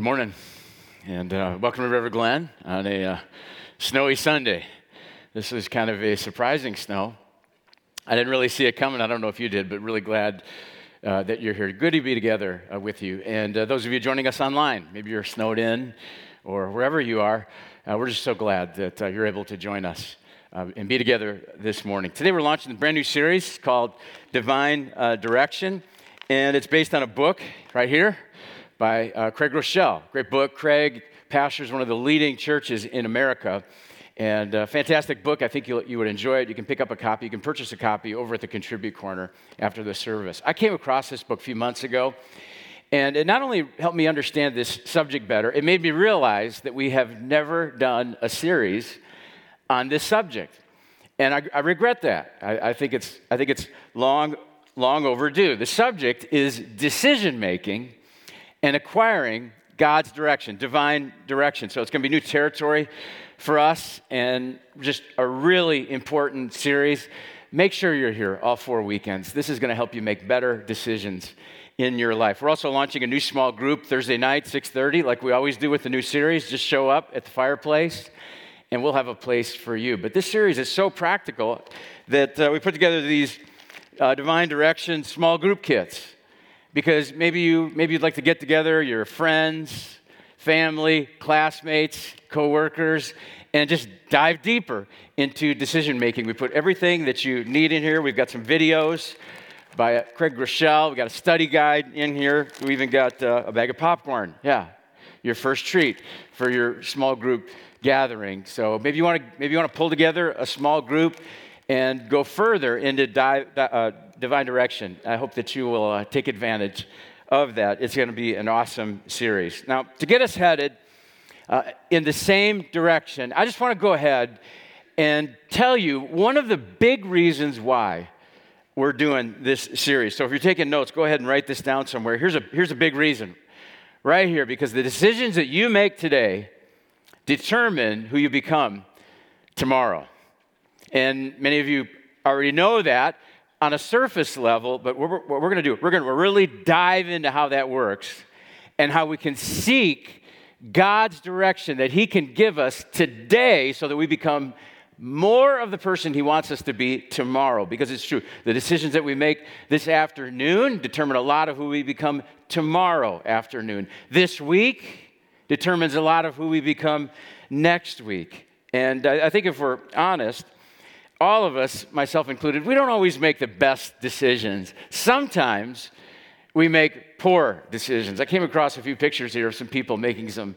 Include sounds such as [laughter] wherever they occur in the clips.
Good morning, and uh, welcome to River Glen on a uh, snowy Sunday. This is kind of a surprising snow. I didn't really see it coming. I don't know if you did, but really glad uh, that you're here. Good to be together uh, with you. And uh, those of you joining us online, maybe you're snowed in or wherever you are, uh, we're just so glad that you're able to join us. and be together this morning. Today, we're launching a brand new series called Divine Direction, and it's based on a book right here by uh, Craig Groeschel. Great book. Craig pastors one of the leading churches in America. And a fantastic book. I think you would enjoy it. You can pick up a copy. You can purchase a copy over at the Contribute Corner after the service. I came across this book a few months ago, and it not only helped me understand this subject better, it made me realize that we have never done a series on this subject. And I, I regret that. I, I, think it's, I think it's long, long overdue. The subject is decision making and acquiring God's direction, divine direction. So it's going to be new territory for us and just a really important series. Make sure you're here all four weekends. This is going to help you make better decisions in your life. We're also launching a new small group Thursday night, 6:30, like we always do with the new series. Just show up at the fireplace and we'll have a place for you. But this series is so practical that uh, we put together these uh, divine direction small group kits because maybe you maybe you'd like to get together your friends family classmates coworkers and just dive deeper into decision making we put everything that you need in here. We've got some videos by craig groeschel We've got a study guide in here. We even got uh, a bag of popcorn. Yeah your first treat for your small group gathering. So maybe you want to maybe you want to pull together a small group and go further into di- uh, divine direction. I hope that you will uh, take advantage of that. It's going to be an awesome series. Now, to get us headed uh, in the same direction, I just want to go ahead and tell you one of the big reasons why we're doing this series. So if you're taking notes, go ahead and write this down somewhere. Here's a, here's a big reason right here because the decisions that you make today determine who you become tomorrow. And many of you already know that on a surface level, but what we're, we're going to do, we're going to really dive into how that works and how we can seek God's direction that He can give us today so that we become more of the person He wants us to be tomorrow. Because it's true, the decisions that we make this afternoon determine a lot of who we become tomorrow afternoon. This week determines a lot of who we become next week. And I, I think if we're honest, all of us, myself included, we don't always make the best decisions. Sometimes we make poor decisions. I came across a few pictures here of some people making some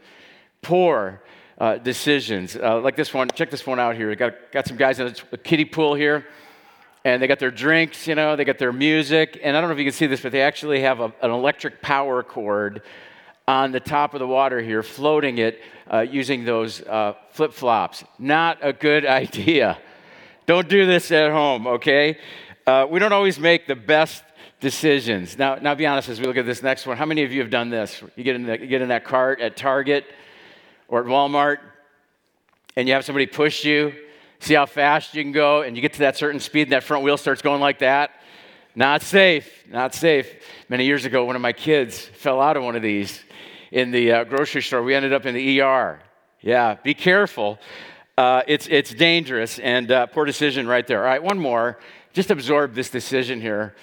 poor uh, decisions. Uh, like this one, check this one out here. Got, got some guys in a kiddie pool here, and they got their drinks, you know, they got their music. And I don't know if you can see this, but they actually have a, an electric power cord on the top of the water here, floating it uh, using those uh, flip flops. Not a good [laughs] idea. Don't do this at home, okay? Uh, we don't always make the best decisions. Now, now, be honest as we look at this next one. How many of you have done this? You get in, the, you get in that cart at Target or at Walmart, and you have somebody push you, see how fast you can go, and you get to that certain speed, and that front wheel starts going like that. Not safe, not safe. Many years ago, one of my kids fell out of one of these in the uh, grocery store. We ended up in the ER. Yeah, be careful. Uh, it's, it's dangerous and uh, poor decision right there. All right, one more. Just absorb this decision here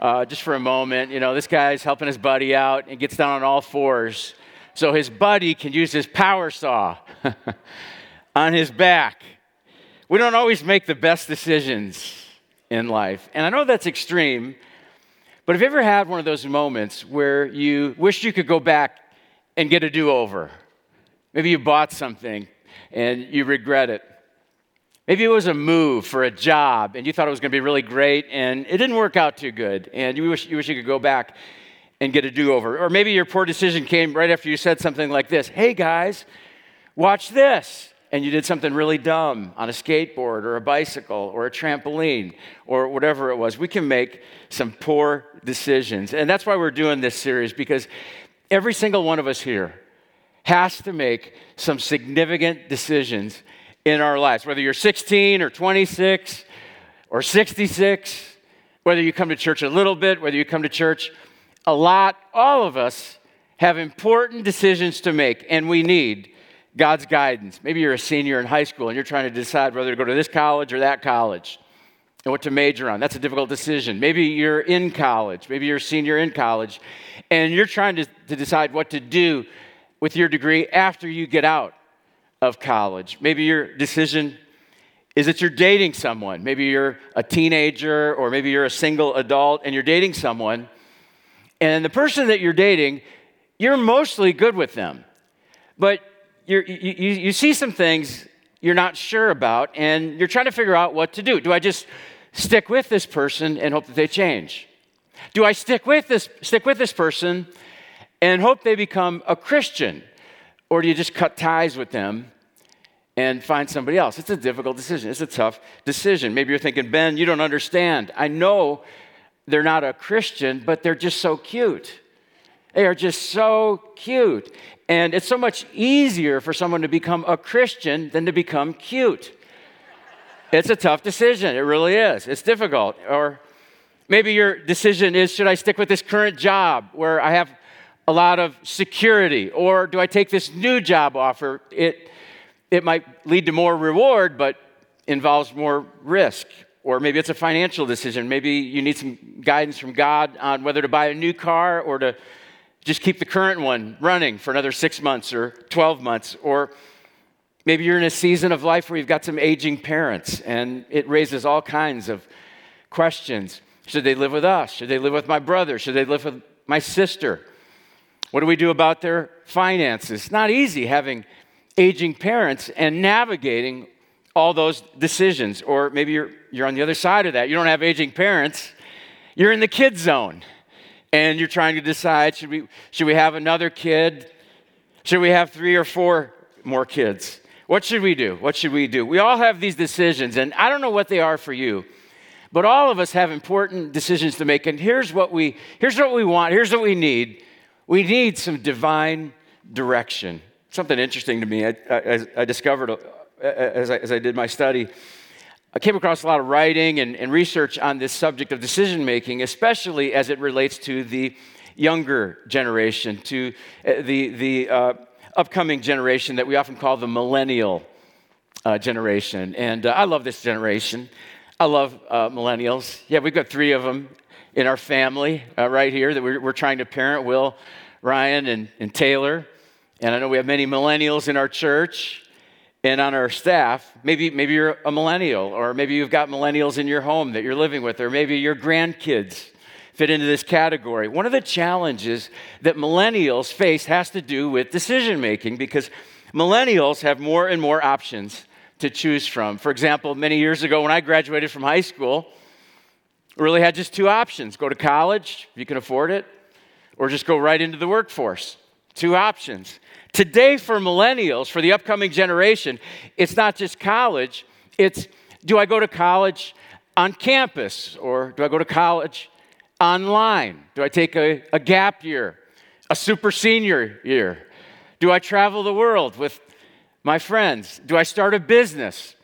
uh, just for a moment. You know, this guy's helping his buddy out and gets down on all fours so his buddy can use his power saw [laughs] on his back. We don't always make the best decisions in life. And I know that's extreme, but have you ever had one of those moments where you wish you could go back and get a do over? Maybe you bought something and you regret it. Maybe it was a move for a job and you thought it was going to be really great and it didn't work out too good and you wish you, wish you could go back and get a do over. Or maybe your poor decision came right after you said something like this Hey guys, watch this. And you did something really dumb on a skateboard or a bicycle or a trampoline or whatever it was. We can make some poor decisions. And that's why we're doing this series because every single one of us here has to make some significant decisions in our lives. Whether you're 16 or 26 or 66, whether you come to church a little bit, whether you come to church a lot, all of us have important decisions to make, and we need God's guidance. Maybe you're a senior in high school and you're trying to decide whether to go to this college or that college and what to major on. That's a difficult decision. Maybe you're in college, maybe you're a senior in college, and you're trying to, to decide what to do with your degree after you get out of college. Maybe your decision is that you're dating someone. Maybe you're a teenager or maybe you're a single adult and you're dating someone. And the person that you're dating, you're mostly good with them. But you you, you see some things you're not sure about and you're trying to figure out what to do. Do I just stick with this person and hope that they change? Do I stick with this, stick with this person and hope they become a Christian? Or do you just cut ties with them and find somebody else? It's a difficult decision. It's a tough decision. Maybe you're thinking, Ben, you don't understand. I know they're not a Christian, but they're just so cute. They are just so cute. And it's so much easier for someone to become a Christian than to become cute. It's a tough decision. It really is. It's difficult. Or maybe your decision is should I stick with this current job where I have a lot of security? Or do I take this new job offer? It, it might lead to more reward, but involves more risk. Or maybe it's a financial decision. Maybe you need some guidance from God on whether to buy a new car or to just keep the current one running for another six months or 12 months. Or maybe you're in a season of life where you've got some aging parents and it raises all kinds of questions. Should they live with us? Should they live with my brother? Should they live with my sister? What do we do about their finances? It's not easy having aging parents and navigating all those decisions. Or maybe you're, you're on the other side of that. You don't have aging parents, you're in the kid zone and you're trying to decide should we, should we have another kid? Should we have three or four more kids? What should we do? What should we do? We all have these decisions, and I don't know what they are for you, but all of us have important decisions to make. And here's what we, here's what we want, here's what we need. We need some divine direction. Something interesting to me, I, I, I discovered uh, as I, as I did my study. I came across a lot of writing and, and research on this subject of decision making, especially as it relates to the younger generation, to uh, the, the uh, upcoming generation that we often call the millennial uh, generation. And uh, I love this generation. I love uh, millennials. Yeah, we've got three of them in our family uh, right here that we're, we're, trying to parent Will, Ryan, and, and Taylor. And I know we have many millennials in our church and on our staff, maybe, maybe you're a millennial, or maybe you've got millennials in your home that you're living with, or maybe your grandkids fit into this category. One of the challenges that millennials face has to do with decision making because millennials have more and more options to choose from. For example, many years ago when I graduated from high school, really had just two options go to college, if you can afford it, or just go right into the workforce. Two options. Today, for millennials, for the upcoming generation, it's not just college, it's do I go to college on campus or do I go to college online? Do I take a, a gap year, a super senior year? Do I travel the world with my friends? Do I start a business?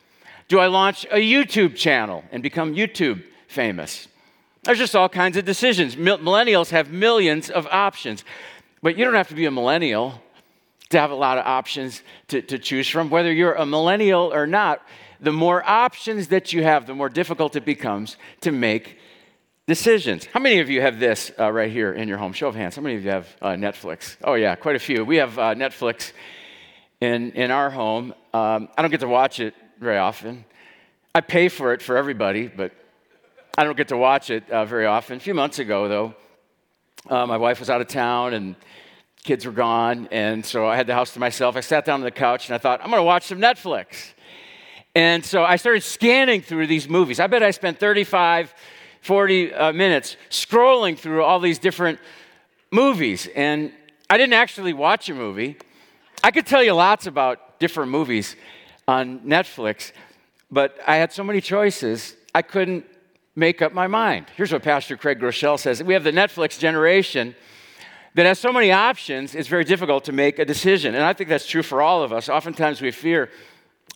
Do I launch a YouTube channel and become YouTube famous? There's just all kinds of decisions. Millennials have millions of options, but you don't have to be a millennial to have a lot of options to, to choose from. Whether you're a millennial or not, the more options that you have, the more difficult it becomes to make decisions. How many of you have this uh, right here in your home? Show of hands. How many of you have uh, Netflix? Oh, yeah, quite a few. We have uh, Netflix in, in our home. Um, I don't get to watch it very often. I pay for it for everybody, but I don't get to watch it uh, very often. A few months ago, though, uh, my wife was out of town and kids were gone, and so I had the house to myself. I sat down on the couch and I thought, I'm going to watch some Netflix. And so I started scanning through these movies. I bet I spent 35, 40 uh, minutes scrolling through all these different movies. And I didn't actually watch a movie. I could tell you lots about different movies on Netflix, but I had so many choices, I couldn't make up my mind. Here's what Pastor Craig Groeschel says We have the Netflix generation that has so many options, it's very difficult to make a decision. And I think that's true for all of us. Oftentimes we fear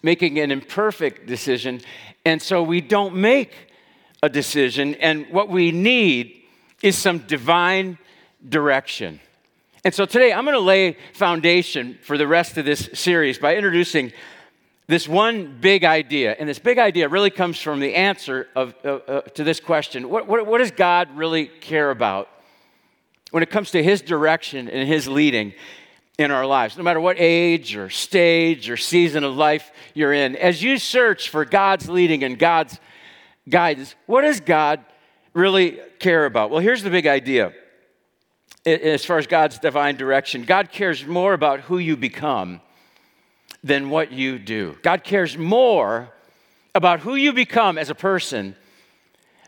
making an imperfect decision, and so we don't make a decision. And what we need is some divine direction. And so today I'm going to lay foundation for the rest of this series by introducing this one big idea. And this big idea really comes from the answer of, uh, uh, to this question what, what, what does God really care about when it comes to His direction and His leading in our lives? No matter what age or stage or season of life you're in, as you search for God's leading and God's guidance, what does God really care about? Well, here's the big idea as far as God's divine direction. God cares more about who you become than what you do. God cares more about who you become as a person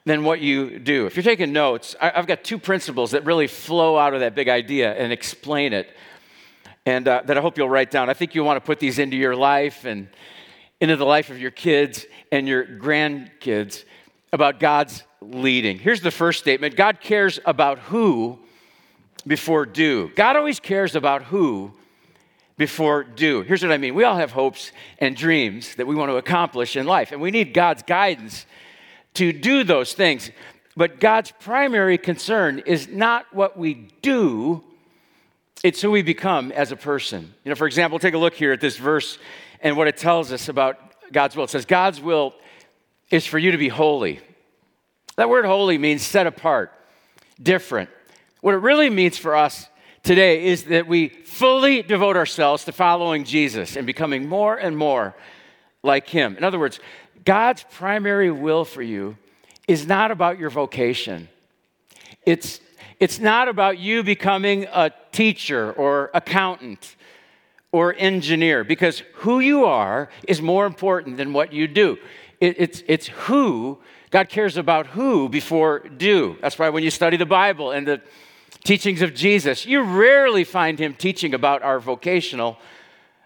than what you do. If you're taking notes, I've got two principles that really flow out of that big idea and explain it, and uh, that I hope you'll write down. I think you want to put these into your life and into the life of your kids and your grandkids about God's leading. Here's the first statement God cares about who before do. God always cares about who before do. Here's what I mean we all have hopes and dreams that we want to accomplish in life, and we need God's guidance to do those things. But God's primary concern is not what we do, it's who we become as a person. You know, for example, take a look here at this verse and what it tells us about God's will. It says, God's will is for you to be holy. That word holy means set apart, different. What it really means for us today is that we fully devote ourselves to following Jesus and becoming more and more like Him. In other words, God's primary will for you is not about your vocation. It's, it's not about you becoming a teacher or accountant or engineer, because who you are is more important than what you do. It, it's, it's who, God cares about who before do. That's why when you study the Bible and the teachings of Jesus, you rarely find him teaching about our vocational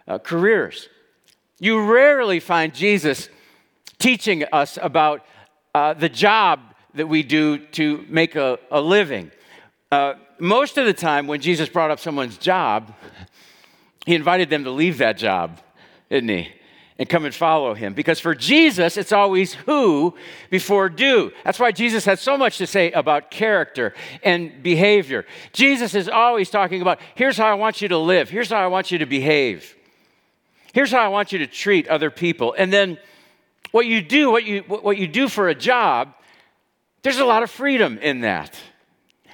uh, careers. You rarely find Jesus teaching us about uh, the job that we do to make a, a living. Uh, most of the time, when Jesus brought up someone's job, [laughs] he invited them to leave that job, didn't he? And come and follow him. Because for Jesus, it's always who before do. That's why Jesus has so much to say about character and behavior. Jesus is always talking about here's how I want you to live, here's how I want you to behave, here's how I want you to treat other people. And then what you do, what you, what you do for a job, there's a lot of freedom in that.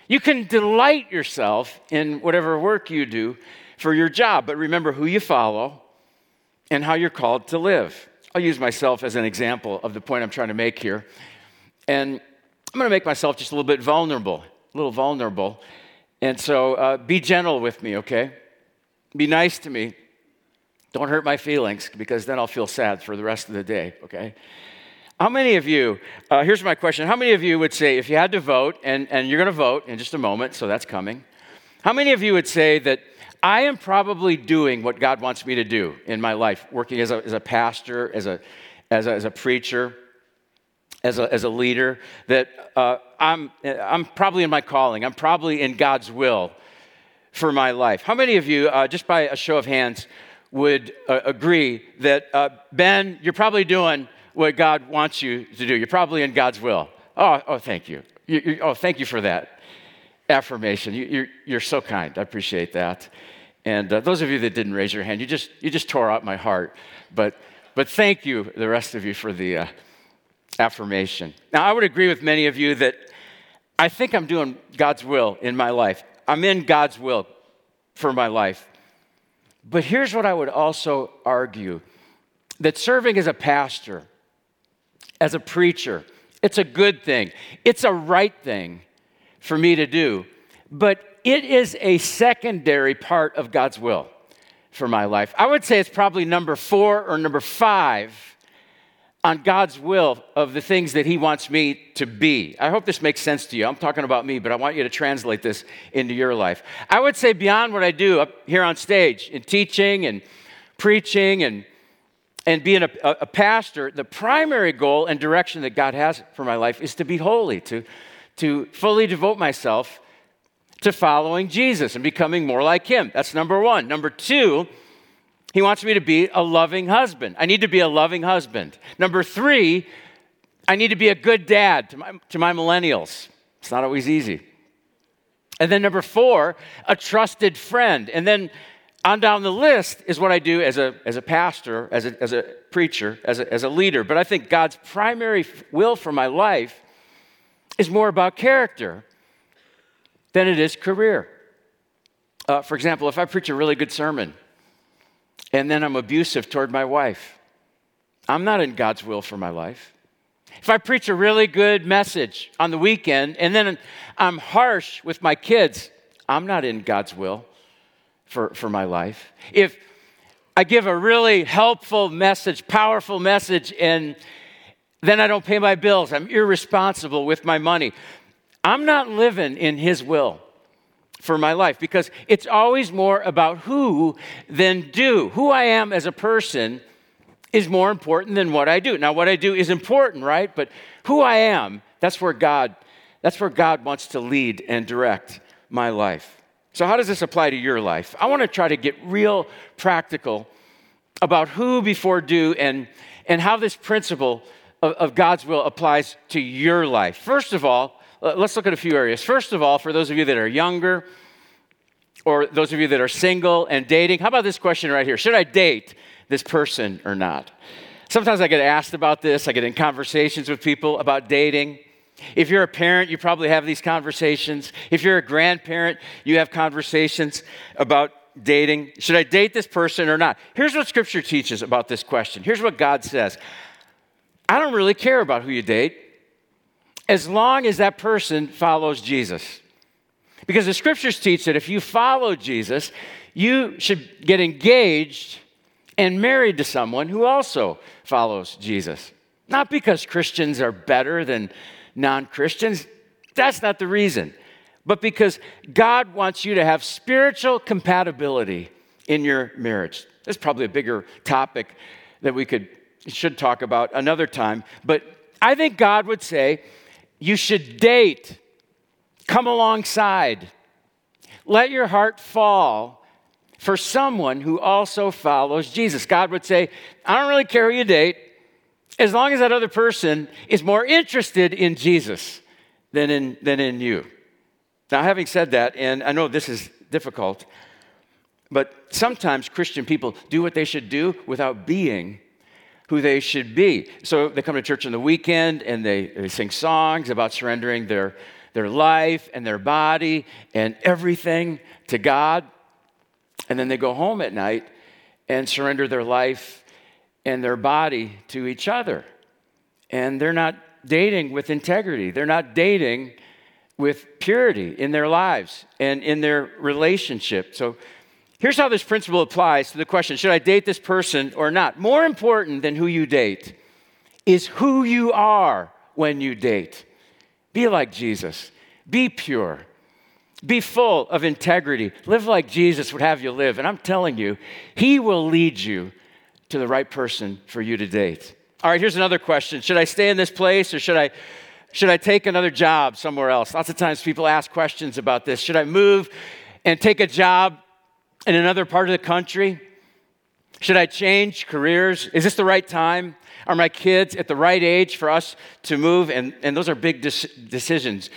You can delight yourself in whatever work you do for your job, but remember who you follow and how you're called to live. I'll use myself as an example of the point I'm trying to make here. And I'm going to make myself just a little bit vulnerable, a little vulnerable. And so uh, be gentle with me, okay? Be nice to me. Don't hurt my feelings because then I'll feel sad for the rest of the day, okay? How many of you, uh, here's my question How many of you would say, if you had to vote, and, and you're going to vote in just a moment, so that's coming, how many of you would say that I am probably doing what God wants me to do in my life, working as a, as a pastor, as a, as a, as a preacher, as a, as a leader, that uh, I'm, I'm probably in my calling. I'm probably in God's will for my life. How many of you, uh, just by a show of hands, would uh, agree that, uh, Ben, you're probably doing what God wants you to do? You're probably in God's will. Oh, oh thank you. you oh, thank you for that affirmation. You, are you're, you're so kind. I appreciate that. And uh, those of you that didn't raise your hand, you just, you just tore out my heart. But, but thank you, the rest of you, for the uh, affirmation. Now, I would agree with many of you that I think I'm doing God's will in my life. I'm in God's will for my life. But here's what I would also argue that serving as a pastor, as a preacher, it's a good thing. It's a right thing for me to do. But it is a secondary part of God's will for my life. I would say it's probably number four or number five on God's will of the things that He wants me to be. I hope this makes sense to you. I'm talking about me, but I want you to translate this into your life. I would say beyond what I do up here on stage in teaching and preaching and and being a, a, pastor, the primary goal and direction that God has for my life is to be holy, to, to fully devote myself to following Jesus and becoming more like Him. That's number one. Number two, He wants me to be a loving husband. I need to be a loving husband. Number three, I need to be a good dad to my, to my millennials. It's not always easy. And then number four, a trusted friend. And then on down the list is what I do as a, as a pastor, as a, as a preacher, as a, as a leader. But I think God's primary will for my life is more about character than it is career. Uh, for example, if I preach a really good sermon and then I'm abusive toward my wife, I'm not in God's will for my life. If I preach a really good message on the weekend and then I'm harsh with my kids, I'm not in God's will for, for my life. If I give a really helpful message, powerful message, and then I don't pay my bills, I'm irresponsible with my money, I'm not living in His will for my life because it's always more about who than do. Who I am as a person is more important than what I do. Now, what I do is important, right? But who I am, that's where God, that's where God wants to lead and direct my life. So, how does this apply to your life? I want to try to get real practical about who before do and, and how this principle of, of God's will applies to your life. First of all, let's look at a few areas. First of all, for those of you that are younger, or those of you that are single and dating, how about this question right here? Should I date this person or not? Sometimes I get asked about this. I get in conversations with people about dating. If you're a parent, you probably have these conversations. If you're a grandparent, you have conversations about dating. Should I date this person or not? Here's what scripture teaches about this question. Here's what God says I don't really care about who you date as long as that person follows Jesus. Because the scriptures teach that if you follow Jesus, you should get engaged and married to someone who also follows Jesus. Not because Christians are better than non Christians, that's not the reason, but because God wants you to have spiritual compatibility in your marriage. That's probably a bigger topic that we could should talk about another time, but I think God would say you should date, come alongside, let your heart fall for someone who also follows Jesus. God would say, I don't really care who you date, as long as that other person is more interested in Jesus than in, than in you. Now, having said that, and I know this is difficult, but sometimes Christian people do what they should do without being who they should be. So they come to church on the weekend and they, they sing songs about surrendering their, their life and their body and everything to God. And then they go home at night and surrender their life and their body to each other. And they're not dating with integrity, they're not dating with purity in their lives and in their relationship. So here's how this principle applies to the question should I date this person or not? More important than who you date is who you are when you date. Be like Jesus, be pure, be full of integrity. Live like Jesus would have you live. And I'm telling you, He will lead you to the right person for you to date. All right, here's another question Should I stay in this place or should I? Should I take another job somewhere else? Lots of times people ask questions about this. Should I move and take a job in another part of the country? Should I change careers? Is this the right time? Are my kids at the right age for us to move? And, and those are big decisions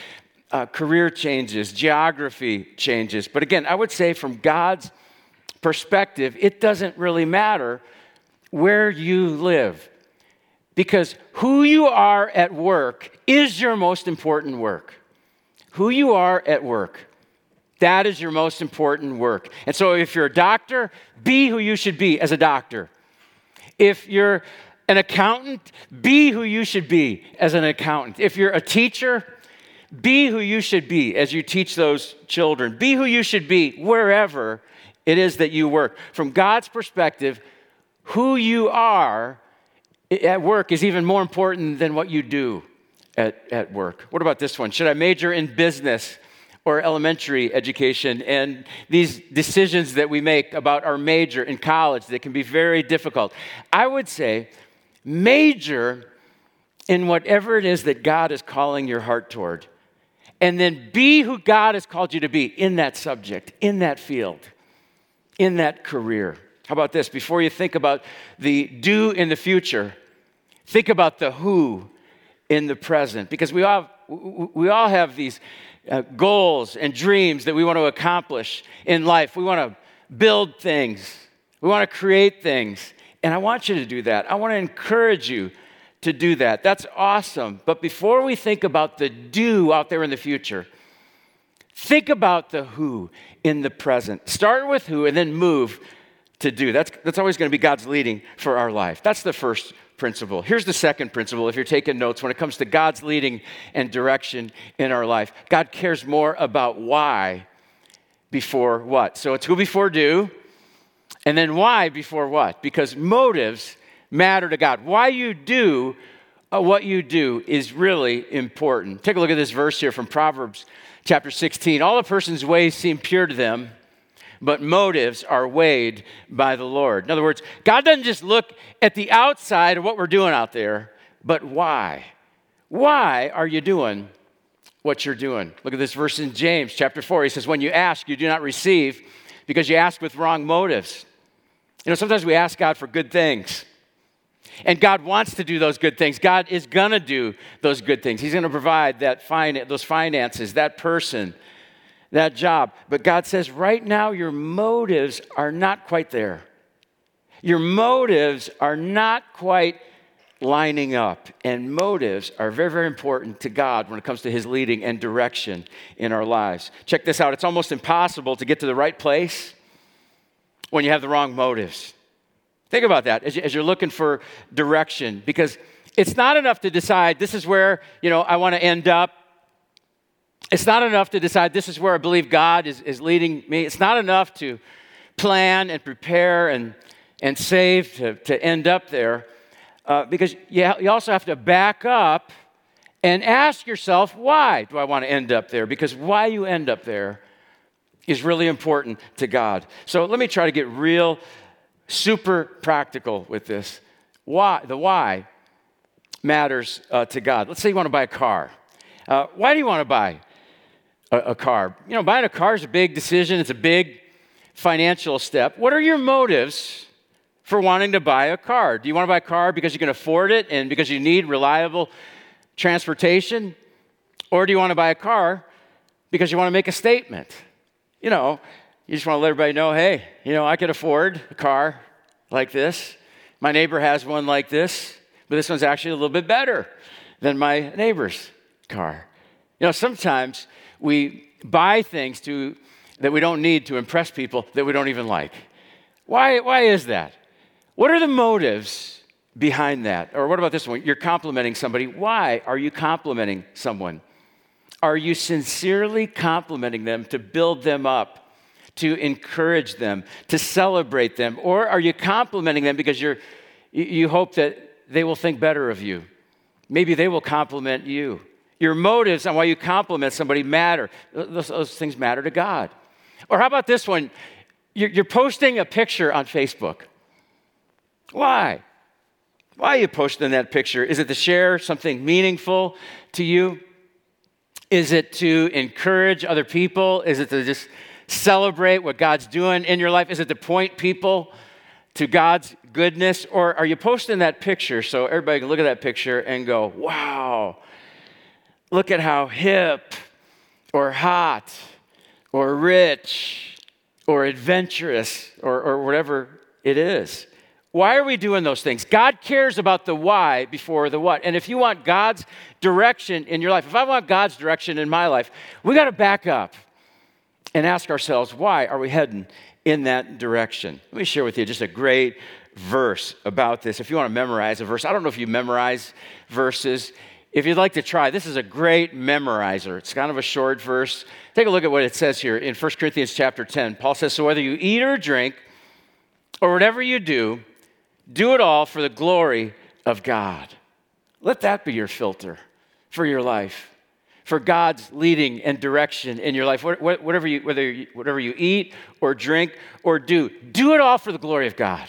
uh, career changes, geography changes. But again, I would say from God's perspective, it doesn't really matter where you live because who you are at work is your most important work. Who you are at work. That is your most important work. And so, if you're a doctor, be who you should be as a doctor. If you're an accountant, be who you should be as an accountant. If you're a teacher, be who you should be as you teach those children. Be who you should be wherever it is that you work. From God's perspective, who you are at work is even more important than what you do at, at work. What about this one? Should I major in business or elementary education? And these decisions that we make about our major in college that can be very difficult. I would say major in whatever it is that God is calling your heart toward and then be who God has called you to be in that subject, in that field, in that career. How about this? Before you think about the do in the future, think about the who in the present because we all have we all have these uh, goals and dreams that we want to accomplish in life. We want to build things, we want to create things. And I want you to do that. I want to encourage you to do that. That's awesome. But before we think about the do out there in the future, think about the who in the present. Start with who and then move to do. That's, that's always going to be God's leading for our life. That's the first principle. Here's the second principle if you're taking notes when it comes to God's leading and direction in our life. God cares more about why before what. So it's who before do, and then why before what? Because motives matter to God. Why you do uh, what you do is really important. Take a look at this verse here from Proverbs chapter 16. All a person's ways seem pure to them but motives are weighed by the Lord. In other words, God doesn't just look at the outside of what we're doing out there, but why? Why are you doing what you're doing? Look at this verse in James chapter 4. He says, When you ask, you do not receive because you ask with wrong motives. You know, sometimes we ask God for good things. And God wants to do those good things. God is going to do those good things. He's going to provide that fin- those finances, that person, that job. But God says, right now, your motives are not quite there. Your motives are not quite lining up. And motives are very, very important to God when it comes to His leading and direction in our lives. Check this out it's almost impossible to get to the right place when you have the wrong motives. Think about that as you're looking for direction because it's not enough to decide this is where you know i want to end up it's not enough to decide this is where I believe God is, is leading me. It's not enough to plan and prepare and, and save to, to end up there. Uh, because you, you also have to back up and ask yourself, why do I want to end up there? Because why you end up there is really important to God. So let me try to get real, super practical with this. Why? The why matters uh, to God. Let's say you want to buy a car. Uh, why do you want to buy a, a car. You know, buying a car is a big decision, it's a big financial step. What are your motives for wanting to buy a car? Do you want to buy a car because you can afford it and because you need reliable transportation? Or do you want to buy a car because you want to make a statement? You know, you just want to let everybody know hey, you know, I can afford a car like this. My neighbor has one like this, but this one's actually a little bit better than my neighbor's car. You know, sometimes we buy things to, that we don't need to impress people that we don't even like. Why, why is that? What are the motives behind that? Or what about this one? You're complimenting somebody. Why are you complimenting someone? Are you sincerely complimenting them to build them up, to encourage them, to celebrate them? Or are you complimenting them because you hope that they will think better of you? Maybe they will compliment you. Your motives on why you compliment somebody matter. Those, those things matter to God. Or how about this one? You're, you're posting a picture on Facebook. Why? Why are you posting that picture? Is it to share something meaningful to you? Is it to encourage other people? Is it to just celebrate what God's doing in your life? Is it to point people to God's goodness? Or are you posting that picture so everybody can look at that picture and go, wow, Look at how hip or hot or rich or adventurous or, or whatever it is. Why are we doing those things? God cares about the why before the what. And if you want God's direction in your life, if I want God's direction in my life, we got to back up and ask ourselves, why are we heading in that direction? Let me share with you just a great verse about this. If you want to memorize a verse, I don't know if you memorize verses. If you'd like to try, this is a great memorizer. It's kind of a short verse. Take a look at what it says here in 1 Corinthians chapter 10. Paul says, So whether you eat or drink, or whatever you do, do it all for the glory of God. Let that be your filter for your life, for God's leading and direction in your life. Whatever you, whether you, whatever you eat or drink or do, do it all for the glory of God.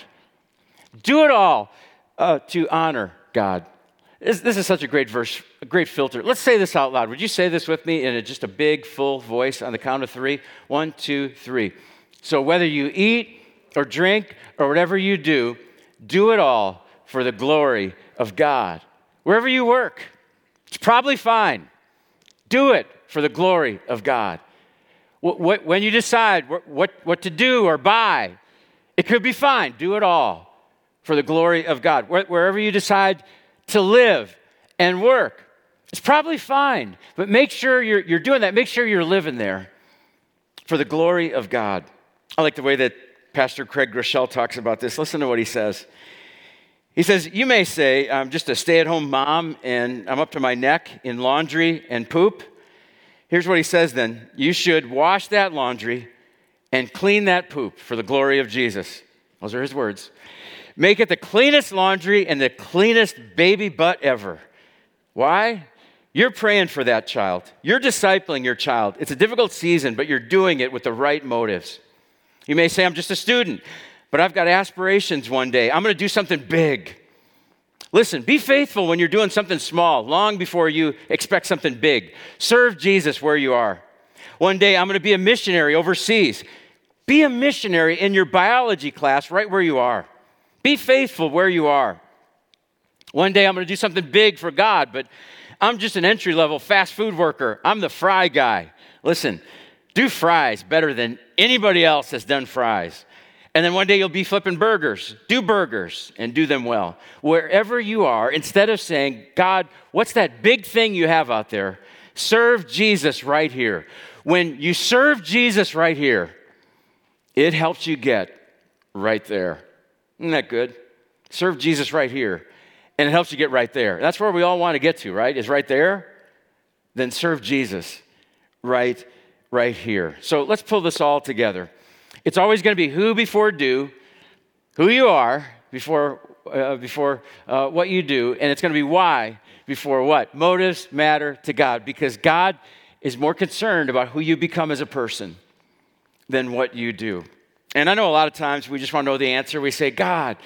Do it all uh, to honor God. This, this, is such a great verse, a great filter. Let's say this out loud. Would you say this with me in a, just a big, full voice on the count of three? One, two, three. So, whether you eat or drink or whatever you do, do it all for the glory of God. Wherever you work, it's probably fine. do it for the glory of God. When you decide what, what to do or buy, it could be fine. Do it all for the glory of God. Wherever you decide to live and work, it's probably fine. But make sure you're, you're doing that. Make sure you're living there for the glory of God. I like the way that Pastor Craig Groeschel talks about this. Listen to what he says. He says, You may say, I'm just a stay at home mom and I'm up to my neck in laundry and poop. Here's what he says then You should wash that laundry and clean that poop for the glory of Jesus. Those are his words. Make it the cleanest laundry and the cleanest baby butt ever. Why? You're praying for that child. You're discipling your child. It's a difficult season, but you're doing it with the right motives. You may say, I'm just a student, but I've got aspirations one day. I'm going to do something big. Listen, be faithful when you're doing something small, long before you expect something big. Serve Jesus where you are. One day, I'm going to be a missionary overseas. Be a missionary in your biology class right where you are. Be faithful where you are. One day, I'm going to do something big for God, but I'm just an entry level fast food worker. I'm the fry guy. Listen, do fries better than anybody else has done fries. And then one day you'll be flipping burgers. Do burgers and do them well. Wherever you are, instead of saying, God, what's that big thing you have out there? Serve Jesus right here. When you serve Jesus right here, it helps you get right there. Isn't that good? Serve Jesus right here and it helps you get right there. That's where we all want to get to, right? Is right there? Then serve Jesus right right here. So let's pull this all together. It's always going to be who before do, who you are before uh, before uh, what you do, and it's going to be why before what. Motives matter to God because God is more concerned about who you become as a person than what you do. And I know a lot of times we just want to know the answer. We say, God,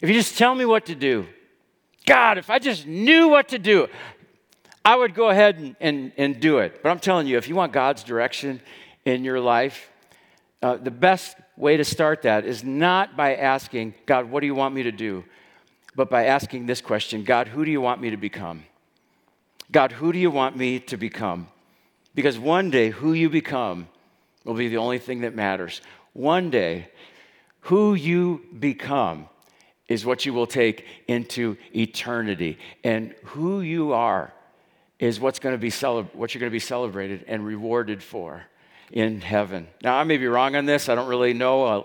if you just tell me what to do, God, if I just knew what to do, I would go ahead and, and, and do it. But I'm telling you, if you want God's direction in your life, uh, the best way to start that is not by asking, God, what do you want me to do? But by asking this question God, who do you want me to become? God, who do you want me to become? Because one day, who you become will be the only thing that matters. One day, who you become is what you will take into eternity. And who you are is what's going to be celeb- what you're going to be celebrated and rewarded for in heaven. Now, I may be wrong on this. I don't really know. Uh,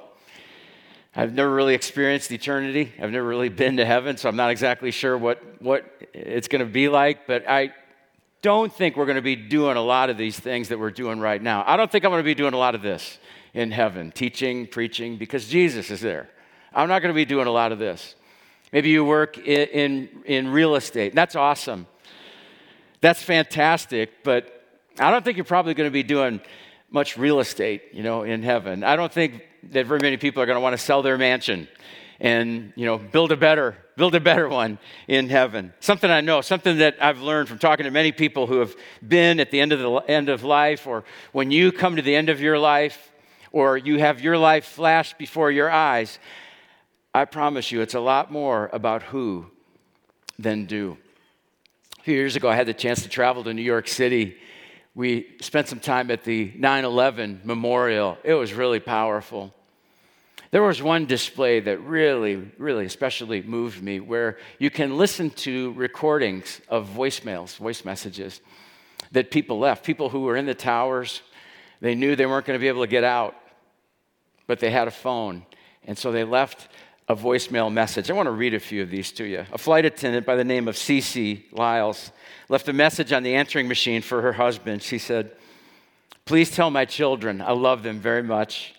I've never really experienced eternity. I've never really been to heaven, so I'm not exactly sure what, what it's going to be like. But I don't think we're going to be doing a lot of these things that we're doing right now. I don't think I'm going to be doing a lot of this in heaven teaching, preaching, because Jesus is there. I'm not going to be doing a lot of this. Maybe you work in, in, in real estate. That's awesome. That's fantastic, but I don't think you're probably going to be doing much real estate, you know, in heaven. I don't think that very many people are going to want to sell their mansion and, you know, build a better build a better one in heaven. Something I know, something that I've learned from talking to many people who have been at the end of the end of life or when you come to the end of your life or you have your life flashed before your eyes, I promise you, it's a lot more about who than do. A few years ago, I had the chance to travel to New York City. We spent some time at the 9 11 memorial. It was really powerful. There was one display that really, really especially moved me where you can listen to recordings of voicemails, voice messages that people left. People who were in the towers, they knew they weren't going to be able to get out, but they had a phone. And so they left a voicemail message. I want to read a few of these to you. A flight attendant by the name of CeeCee Lyles left a message on the answering machine for her husband. She said, Please tell my children I love them very much.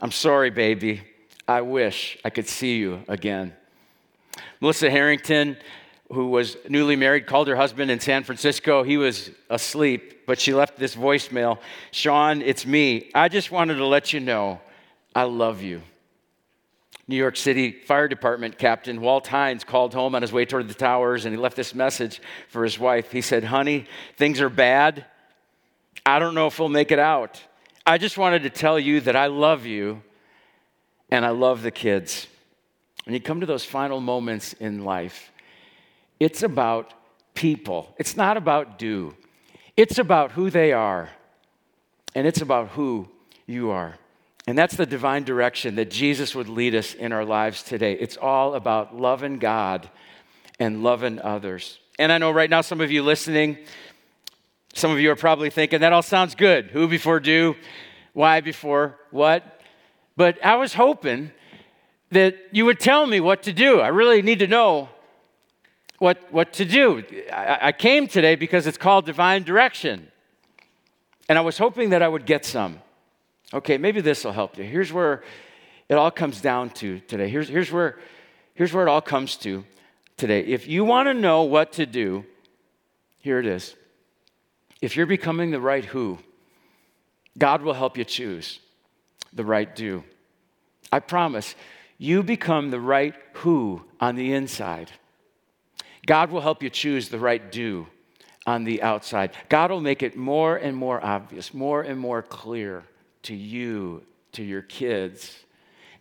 I'm sorry, baby. I wish I could see you again. Melissa Harrington, who was newly married, called her husband in San Francisco. He was asleep, but she left this voicemail Sean, it's me. I just wanted to let you know I love you. New York City Fire Department Captain Walt Hynes called home on his way toward the towers and he left this message for his wife. He said, Honey, things are bad. I don't know if we'll make it out. I just wanted to tell you that I love you and I love the kids. When you come to those final moments in life, it's about people, it's not about do. It's about who they are, and it's about who you are. And that's the divine direction that Jesus would lead us in our lives today. It's all about loving God and loving others. And I know right now, some of you listening, some of you are probably thinking, that all sounds good. Who before do? Why before what? But I was hoping that you would tell me what to do. I really need to know what, what to do. I, I came today because it's called divine direction. And I was hoping that I would get some. Okay, maybe this will help you. Here's where it all comes down to today. Here's, here's, where, here's where it all comes to today. If you want to know what to do, here it is. If you're becoming the right who, God will help you choose the right do. I promise you become the right who on the inside. God will help you choose the right do on the outside. God will make it more and more obvious, more and more clear to you, to your kids,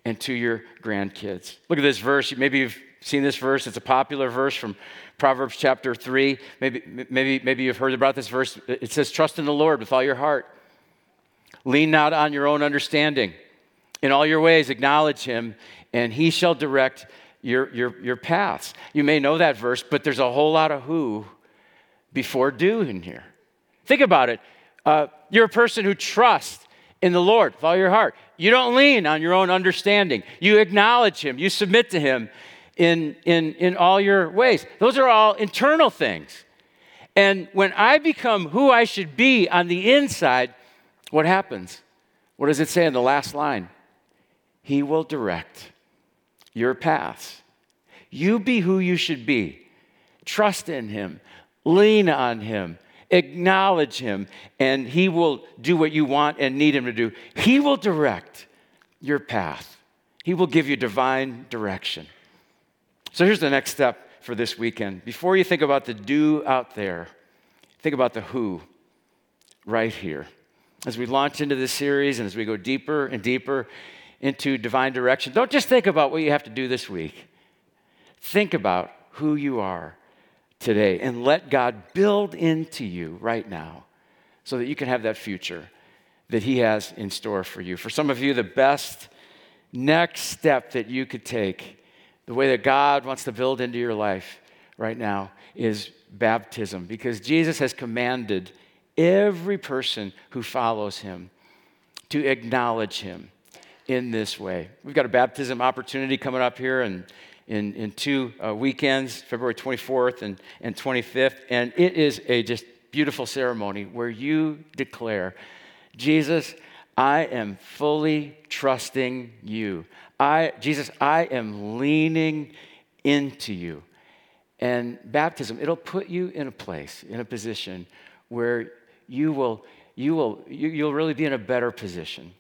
and to your grandkids. Look at this verse. Maybe you've seen this verse. It's a popular verse from Proverbs chapter 3. Maybe, maybe, maybe you've heard about this verse. It says, Trust in the Lord with all your heart. Lean not on your own understanding. In all your ways, acknowledge him, and he shall direct your, your, your paths. You may know that verse, but there's a whole lot of who before do in here. Think about it. Uh, you're a person who trusts in the Lord with all your heart. You don't lean on your own understanding. You acknowledge Him. You submit to Him in, in, in all your ways. Those are all internal things. And when I become who I should be on the inside, what happens? What does it say in the last line? He will direct your paths. You be who you should be. Trust in Him, lean on Him, acknowledge Him, and He will do what you want and need Him to do. He will direct your path, He will give you divine direction. So here's the next step for this weekend. Before you think about the do out there, think about the who right here. As we launch into this series and as we go deeper and deeper into divine direction, don't just think about what you have to do this week. Think about who you are today and let God build into you right now so that you can have that future that He has in store for you. For some of you, the best next step that you could take, the way that God wants to build into your life right now, is baptism because Jesus has commanded every person who follows Him to acknowledge Him in this way. We've got a baptism opportunity coming up here and in, in two uh, weekends, February 24th and, and 25th. And it is a just beautiful ceremony where you declare, Jesus, I am fully trusting you. I, Jesus, I am leaning into you. And baptism, it'll put you in a place, in a position where you will, you will, you, you'll really be in a better position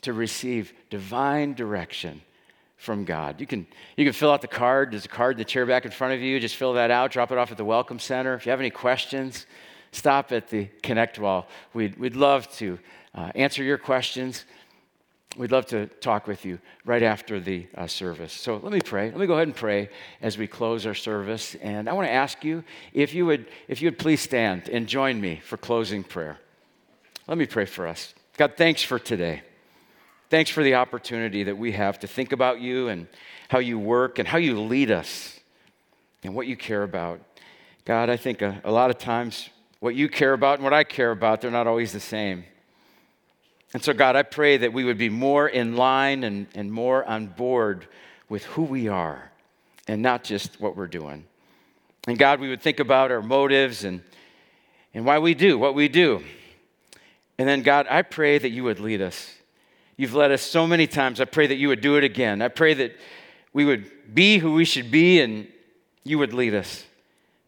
to receive divine direction from God. You can, you can fill out the card. There's a card in the chair back in front of you. Just fill that out, drop it off at the Welcome Center. If you have any questions, stop at the Connect Wall. We'd, we'd love to uh, answer your questions. We'd love to talk with you right after the uh, service. So let me pray. Let me go ahead and pray as we close our service. And I want to ask you if you would, if you would please stand and join me for closing prayer. Let me pray for us. God, thanks for today. Thanks for the opportunity that we have to think about you and how you work and how you lead us and what you care about. God, I think a, a lot of times what you care about and what I care about, they're not always the same. And so, God, I pray that we would be more in line and, and more on board with who we are and not just what we're doing. And God, we would think about our motives and, and why we do what we do. And then, God, I pray that you would lead us You've led us so many times. I pray that you would do it again. I pray that we would be who we should be and you would lead us.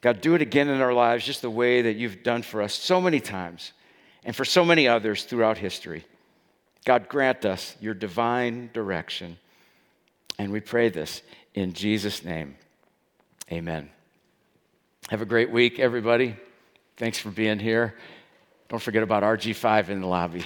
God, do it again in our lives just the way that you've done for us so many times and for so many others throughout history. God, grant us your divine direction. And we pray this in Jesus' name. Amen. Have a great week, everybody. Thanks for being here. Don't forget about RG5 in the lobby.